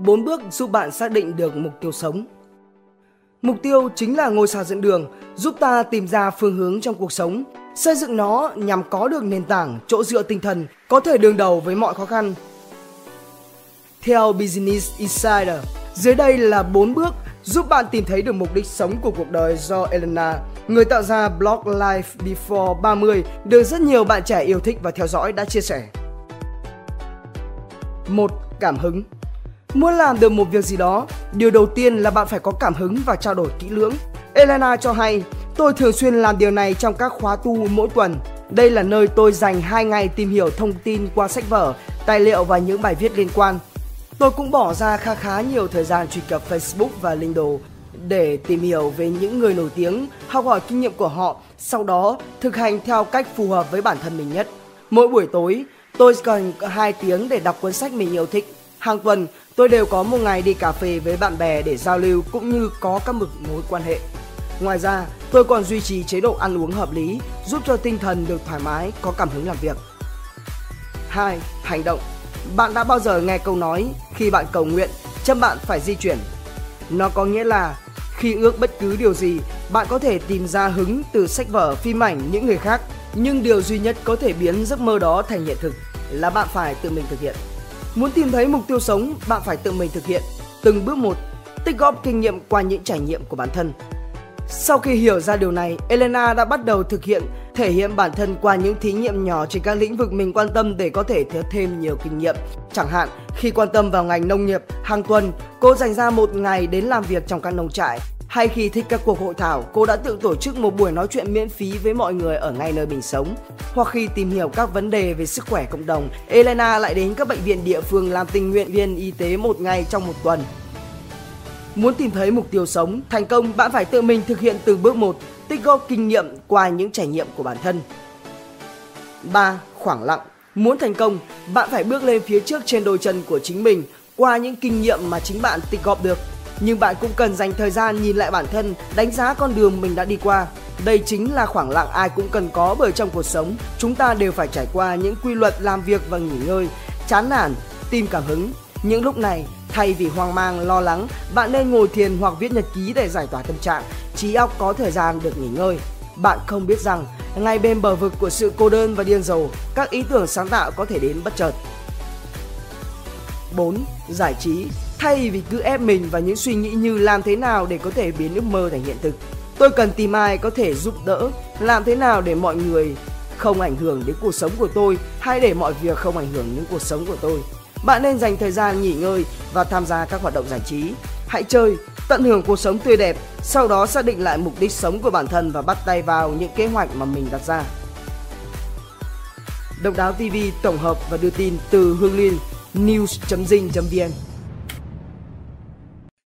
4 bước giúp bạn xác định được mục tiêu sống. Mục tiêu chính là ngôi sao dẫn đường, giúp ta tìm ra phương hướng trong cuộc sống, xây dựng nó nhằm có được nền tảng, chỗ dựa tinh thần, có thể đương đầu với mọi khó khăn. Theo Business Insider, dưới đây là 4 bước giúp bạn tìm thấy được mục đích sống của cuộc đời do Elena, người tạo ra blog Life Before 30, được rất nhiều bạn trẻ yêu thích và theo dõi đã chia sẻ. 1. Cảm hứng Muốn làm được một việc gì đó, điều đầu tiên là bạn phải có cảm hứng và trao đổi kỹ lưỡng. Elena cho hay, tôi thường xuyên làm điều này trong các khóa tu mỗi tuần. Đây là nơi tôi dành 2 ngày tìm hiểu thông tin qua sách vở, tài liệu và những bài viết liên quan. Tôi cũng bỏ ra khá khá nhiều thời gian truy cập Facebook và Lindo để tìm hiểu về những người nổi tiếng, học hỏi kinh nghiệm của họ, sau đó thực hành theo cách phù hợp với bản thân mình nhất. Mỗi buổi tối, tôi cần 2 tiếng để đọc cuốn sách mình yêu thích. Hàng tuần, tôi đều có một ngày đi cà phê với bạn bè để giao lưu cũng như có các mực mối quan hệ. Ngoài ra, tôi còn duy trì chế độ ăn uống hợp lý, giúp cho tinh thần được thoải mái, có cảm hứng làm việc. 2. Hành động Bạn đã bao giờ nghe câu nói khi bạn cầu nguyện, chân bạn phải di chuyển? Nó có nghĩa là khi ước bất cứ điều gì, bạn có thể tìm ra hứng từ sách vở, phim ảnh, những người khác, nhưng điều duy nhất có thể biến giấc mơ đó thành hiện thực là bạn phải tự mình thực hiện. Muốn tìm thấy mục tiêu sống, bạn phải tự mình thực hiện từng bước một, tích góp kinh nghiệm qua những trải nghiệm của bản thân. Sau khi hiểu ra điều này, Elena đã bắt đầu thực hiện thể hiện bản thân qua những thí nghiệm nhỏ trên các lĩnh vực mình quan tâm để có thể thiếu thêm nhiều kinh nghiệm. Chẳng hạn, khi quan tâm vào ngành nông nghiệp, hàng tuần cô dành ra một ngày đến làm việc trong các nông trại. Hay khi thích các cuộc hội thảo, cô đã tự tổ chức một buổi nói chuyện miễn phí với mọi người ở ngay nơi mình sống. Hoặc khi tìm hiểu các vấn đề về sức khỏe cộng đồng, Elena lại đến các bệnh viện địa phương làm tình nguyện viên y tế một ngày trong một tuần. Muốn tìm thấy mục tiêu sống thành công, bạn phải tự mình thực hiện từng bước một, tích góp kinh nghiệm qua những trải nghiệm của bản thân. 3. Khoảng lặng Muốn thành công, bạn phải bước lên phía trước trên đôi chân của chính mình qua những kinh nghiệm mà chính bạn tích góp được. Nhưng bạn cũng cần dành thời gian nhìn lại bản thân, đánh giá con đường mình đã đi qua. Đây chính là khoảng lặng ai cũng cần có bởi trong cuộc sống, chúng ta đều phải trải qua những quy luật làm việc và nghỉ ngơi, chán nản, tìm cảm hứng. Những lúc này, Thay vì hoang mang, lo lắng, bạn nên ngồi thiền hoặc viết nhật ký để giải tỏa tâm trạng, trí óc có thời gian được nghỉ ngơi. Bạn không biết rằng, ngay bên bờ vực của sự cô đơn và điên rồ, các ý tưởng sáng tạo có thể đến bất chợt. 4. Giải trí Thay vì cứ ép mình vào những suy nghĩ như làm thế nào để có thể biến ước mơ thành hiện thực, tôi cần tìm ai có thể giúp đỡ, làm thế nào để mọi người không ảnh hưởng đến cuộc sống của tôi hay để mọi việc không ảnh hưởng đến cuộc sống của tôi. Bạn nên dành thời gian nghỉ ngơi và tham gia các hoạt động giải trí. Hãy chơi, tận hưởng cuộc sống tươi đẹp, sau đó xác định lại mục đích sống của bản thân và bắt tay vào những kế hoạch mà mình đặt ra. Độc đáo TV tổng hợp và đưa tin từ Hương Liên news.dinh.vn